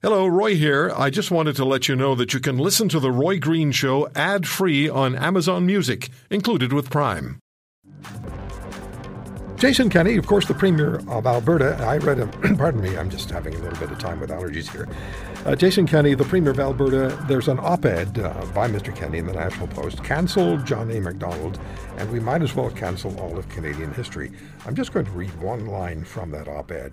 Hello, Roy here. I just wanted to let you know that you can listen to The Roy Green Show ad free on Amazon Music, included with Prime. Jason Kenney, of course, the Premier of Alberta. I read him, pardon me, I'm just having a little bit of time with allergies here. Uh, Jason Kenney, the Premier of Alberta, there's an op ed uh, by Mr. Kenney in the National Post. Cancel John A. Macdonald, and we might as well cancel all of Canadian history. I'm just going to read one line from that op ed.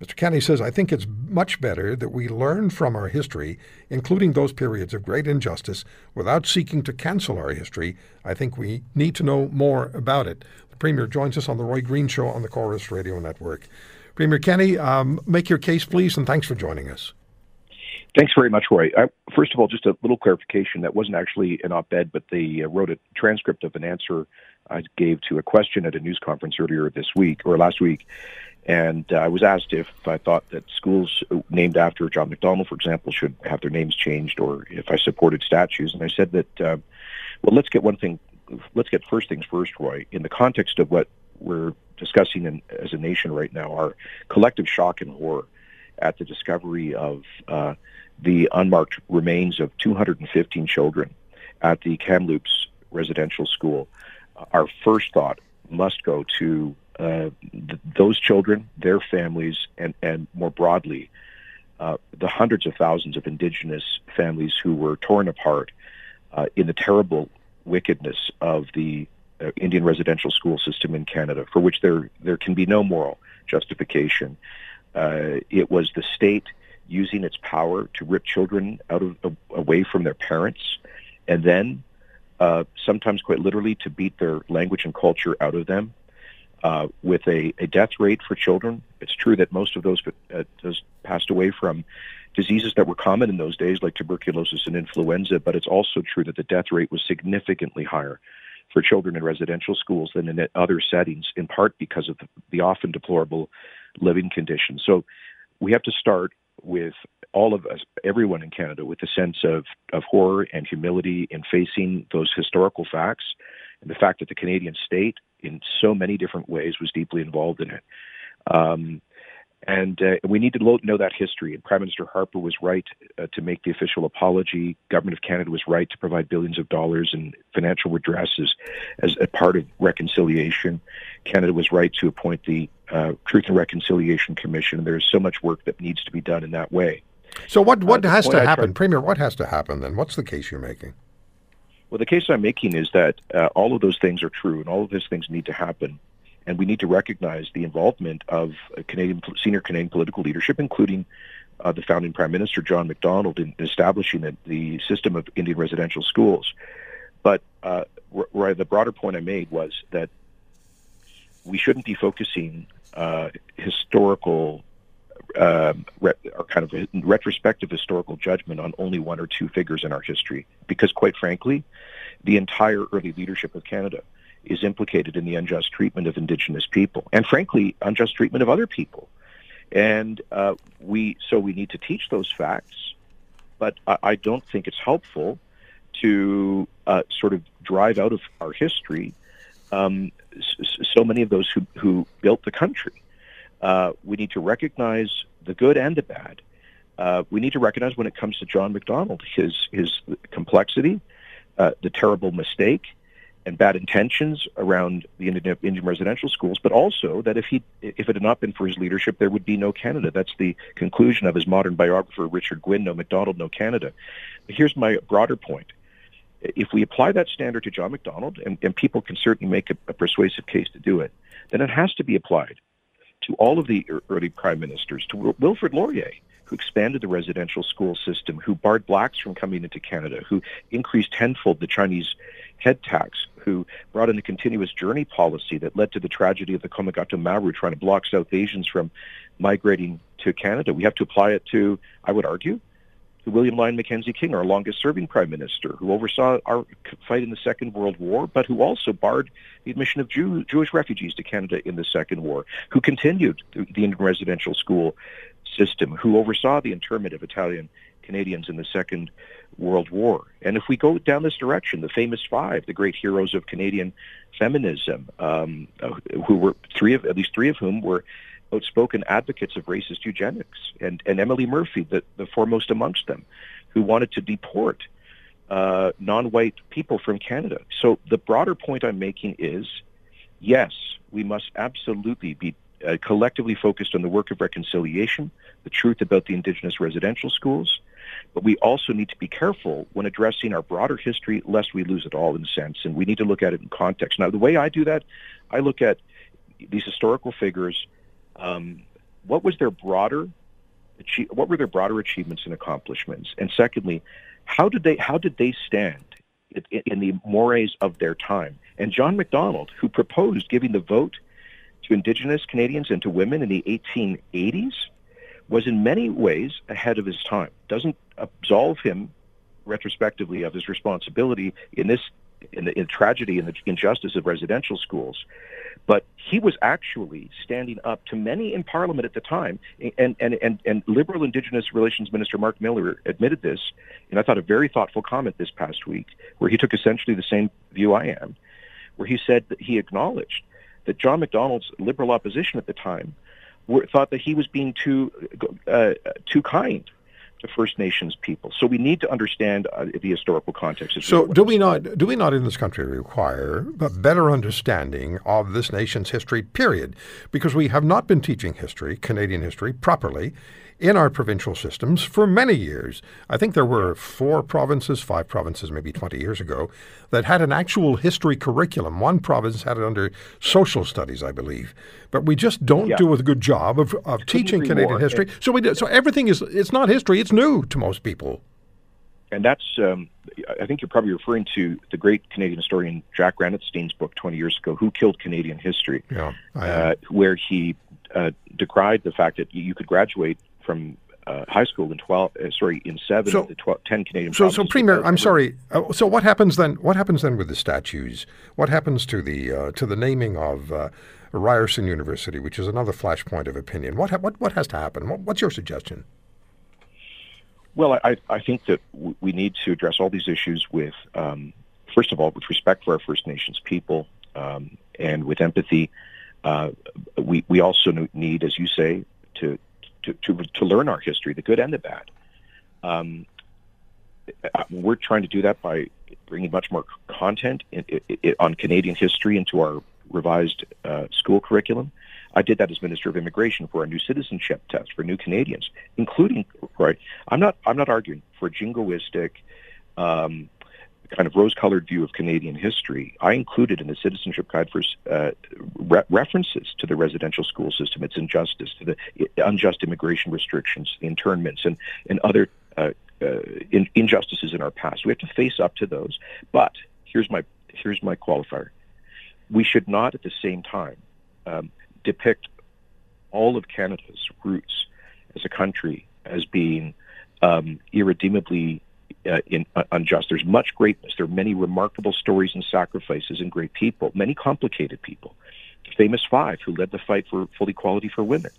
Mr. Kenney says, I think it's much better that we learn from our history, including those periods of great injustice, without seeking to cancel our history. I think we need to know more about it. The Premier joins us on the Roy Green Show on the Corus Radio Network. Premier Kenney, um, make your case, please, and thanks for joining us. Thanks very much, Roy. I, first of all, just a little clarification. That wasn't actually an op-ed, but they uh, wrote a transcript of an answer I gave to a question at a news conference earlier this week or last week, and uh, I was asked if I thought that schools named after John Macdonald, for example, should have their names changed, or if I supported statues. And I said that, uh, well, let's get one thing, let's get first things first, Roy. In the context of what we're discussing in, as a nation right now, our collective shock and horror at the discovery of uh, the unmarked remains of 215 children at the Kamloops residential school, our first thought must go to uh, th- those children, their families, and, and more broadly, uh, the hundreds of thousands of Indigenous families who were torn apart uh, in the terrible wickedness of the uh, Indian residential school system in Canada, for which there there can be no moral justification. Uh, it was the state using its power to rip children out of away from their parents, and then uh, sometimes quite literally to beat their language and culture out of them uh, with a, a, death rate for children. It's true that most of those, uh, those passed away from diseases that were common in those days, like tuberculosis and influenza, but it's also true that the death rate was significantly higher for children in residential schools than in other settings, in part because of the, often deplorable living conditions. So we have to start with all of us, everyone in Canada, with a sense of, of horror and humility in facing those historical facts and the fact that the Canadian state in so many different ways was deeply involved in it. Um, and uh, we need to know that history. And Prime Minister Harper was right uh, to make the official apology. Government of Canada was right to provide billions of dollars in financial redress as, as a part of reconciliation. Canada was right to appoint the uh, Truth and Reconciliation Commission. There is so much work that needs to be done in that way. So, what what uh, has to happen, tried, Premier? What has to happen then? What's the case you're making? Well, the case I'm making is that uh, all of those things are true, and all of those things need to happen. And we need to recognize the involvement of Canadian senior Canadian political leadership, including uh, the founding Prime Minister John Macdonald, in establishing the, the system of Indian residential schools. But uh, where the broader point I made was that we shouldn't be focusing uh, historical um, re- or kind of retrospective historical judgment on only one or two figures in our history, because quite frankly, the entire early leadership of Canada is implicated in the unjust treatment of Indigenous people, and frankly, unjust treatment of other people. And uh, we so we need to teach those facts, but I, I don't think it's helpful to uh, sort of drive out of our history um, so many of those who, who built the country. Uh, we need to recognize the good and the bad. Uh, we need to recognize when it comes to John Macdonald his his complexity, uh, the terrible mistake, and bad intentions around the Indian, Indian, residential schools, but also that if he if it had not been for his leadership, there would be no Canada. That's the conclusion of his modern biographer Richard Gwyn. No Macdonald, no Canada. But here's my broader point. If we apply that standard to John Macdonald, and, and people can certainly make a, a persuasive case to do it, then it has to be applied to all of the early prime ministers, to Wilfrid Laurier, who expanded the residential school system, who barred blacks from coming into Canada, who increased tenfold the Chinese head tax, who brought in a continuous journey policy that led to the tragedy of the Komagata Maru trying to block South Asians from migrating to Canada. We have to apply it to, I would argue, William Lyon Mackenzie King, our longest serving prime minister, who oversaw our fight in the Second World War, but who also barred the admission of Jew, Jewish refugees to Canada in the Second War, who continued the, the Indian residential school system, who oversaw the internment of Italian Canadians in the Second World War. And if we go down this direction, the famous five, the great heroes of Canadian feminism, um, uh, who were three of at least three of whom were outspoken advocates of racist eugenics, and, and Emily Murphy, the, the foremost amongst them, who wanted to deport uh, non-white people from Canada. So the broader point I'm making is, yes, we must absolutely be uh, collectively focused on the work of reconciliation, the truth about the Indigenous residential schools, but we also need to be careful when addressing our broader history, lest we lose it all in sense. And we need to look at it in context. Now, the way I do that, I look at these historical figures. Um, what was their broader, what were their broader achievements and accomplishments? And secondly, how did they how did they stand in, in the mores of their time? And John Macdonald, who proposed giving the vote to Indigenous Canadians and to women in the 1880s, was in many ways ahead of his time. Doesn't absolve him retrospectively of his responsibility in this in the in tragedy and the injustice of residential schools. But he was actually standing up to many in Parliament at the time, and and and, and Liberal Indigenous Relations Minister Mark Miller admitted this, and I thought a very thoughtful comment this past week, where he took essentially the same view I am, where he said that he acknowledged that John Macdonald's Liberal opposition at the time were, thought that he was being too uh, too kind to First Nations people. So we need to understand uh, the historical context. So do we not do we not in this country require a better understanding of this nation's history? Period, because we have not been teaching history, Canadian history, properly in our provincial systems for many years. I think there were four provinces, five provinces maybe 20 years ago, that had an actual history curriculum. One province had it under social studies, I believe. But we just don't yeah. do a good job of, of teaching Canadian more. history. so we do, so everything is it's not history, it's new to most people. And that's, um, I think you're probably referring to the great Canadian historian Jack Granatstein's book 20 years ago, Who Killed Canadian History, yeah, uh, where he uh, decried the fact that you could graduate from uh, high school in 12 uh, sorry in 7 so, of the 12, 10 Canadian So so premier I'm sorry uh, so what happens then what happens then with the statues? What happens to the uh, to the naming of uh, Ryerson University which is another flashpoint of opinion? What ha- what what has to happen? What, what's your suggestion? Well I I think that w- we need to address all these issues with um, first of all with respect for our First Nations people um, and with empathy. Uh, we we also need as you say to to, to, to learn our history, the good and the bad. Um, we're trying to do that by bringing much more content in, in, on Canadian history into our revised uh, school curriculum. I did that as Minister of Immigration for a new citizenship test for new Canadians, including right. I'm not. I'm not arguing for jingoistic, um, kind of rose-colored view of Canadian history, I included in the citizenship guide for uh, re- references to the residential school system, its injustice, to the unjust immigration restrictions, internments, and and other uh, uh, in, injustices in our past. We have to face up to those. But here's my here's my qualifier: we should not, at the same time, um, depict all of Canada's roots as a country as being um, irredeemably uh, in, uh, unjust. There's much greatness. There are many remarkable stories and sacrifices and great people, many complicated people. The famous five who led the fight for full equality for women.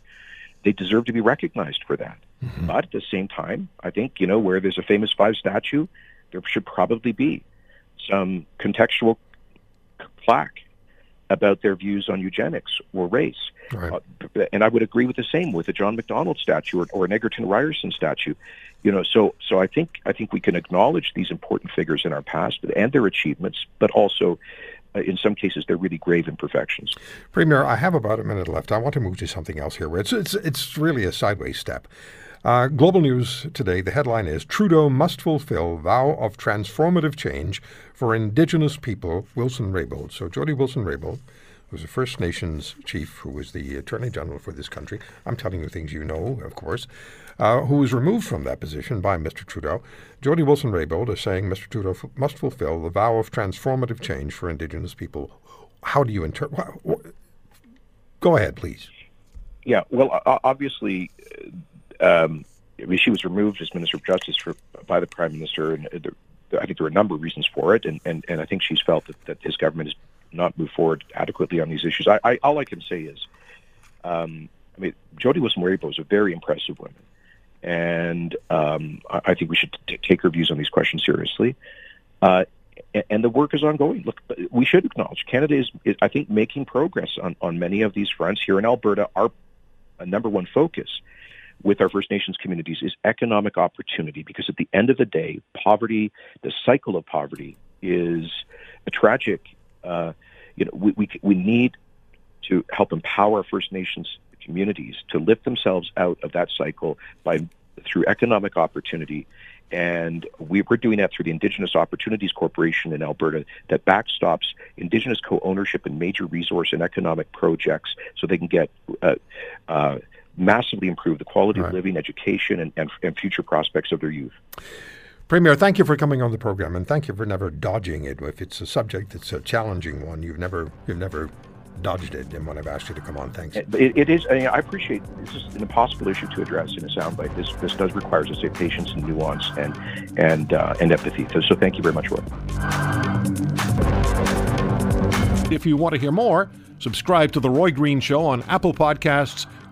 They deserve to be recognized for that. Mm-hmm. But at the same time, I think, you know, where there's a famous five statue, there should probably be some contextual plaque about their views on eugenics or race. Right. Uh, and I would agree with the same with a John Macdonald statue or, or an Egerton Ryerson statue. You know, so so I think I think we can acknowledge these important figures in our past and their achievements, but also. Uh, in some cases, they're really grave imperfections. Premier, I have about a minute left. I want to move to something else here. Where it's it's it's really a sideways step. Uh, Global News today, the headline is Trudeau must fulfill vow of transformative change for Indigenous people, Wilson Raybould. So Jody Wilson Raybould, who's a First Nations chief who was the Attorney General for this country, I'm telling you things you know, of course, uh, who was removed from that position by Mr. Trudeau. Jody Wilson Raybould is saying Mr. Trudeau f- must fulfill the vow of transformative change for Indigenous people. How do you interpret? Go ahead, please. Yeah, well, obviously, um, I mean, she was removed as Minister of Justice for, by the Prime Minister, and there, I think there are a number of reasons for it, and, and, and I think she's felt that, that his government has not moved forward adequately on these issues. I, I all I can say is, um, I mean, Jody Wilson-Raybould is a very impressive woman, and um, I, I, think we should t- take her views on these questions seriously. Uh, and the work is ongoing. Look, we should acknowledge Canada is, is, I think, making progress on, on many of these fronts. Here in Alberta, our number one focus with our First Nations communities is economic opportunity because at the end of the day, poverty, the cycle of poverty, is a tragic. Uh, you know, we, we, we need to help empower First Nations communities to lift themselves out of that cycle by through economic opportunity. And we, are doing that through the Indigenous Opportunities Corporation in Alberta that backstops Indigenous co-ownership in major resource and economic projects so they can get uh, uh, massively improve the quality right. of living, education, and, and, and future prospects of their youth. Premier, thank you for coming on the program, and thank you for never dodging it. If it's a subject that's a challenging one, you've never you've never dodged it and when I've asked you to come on. Thanks. It, it is. I, mean, I, appreciate this is an impossible issue to address in a soundbite. This this does require, as I say, patience and nuance and and uh, and empathy. So, so thank you very much, Roy. If you want to hear more, subscribe to the Roy Green Show on Apple Podcasts,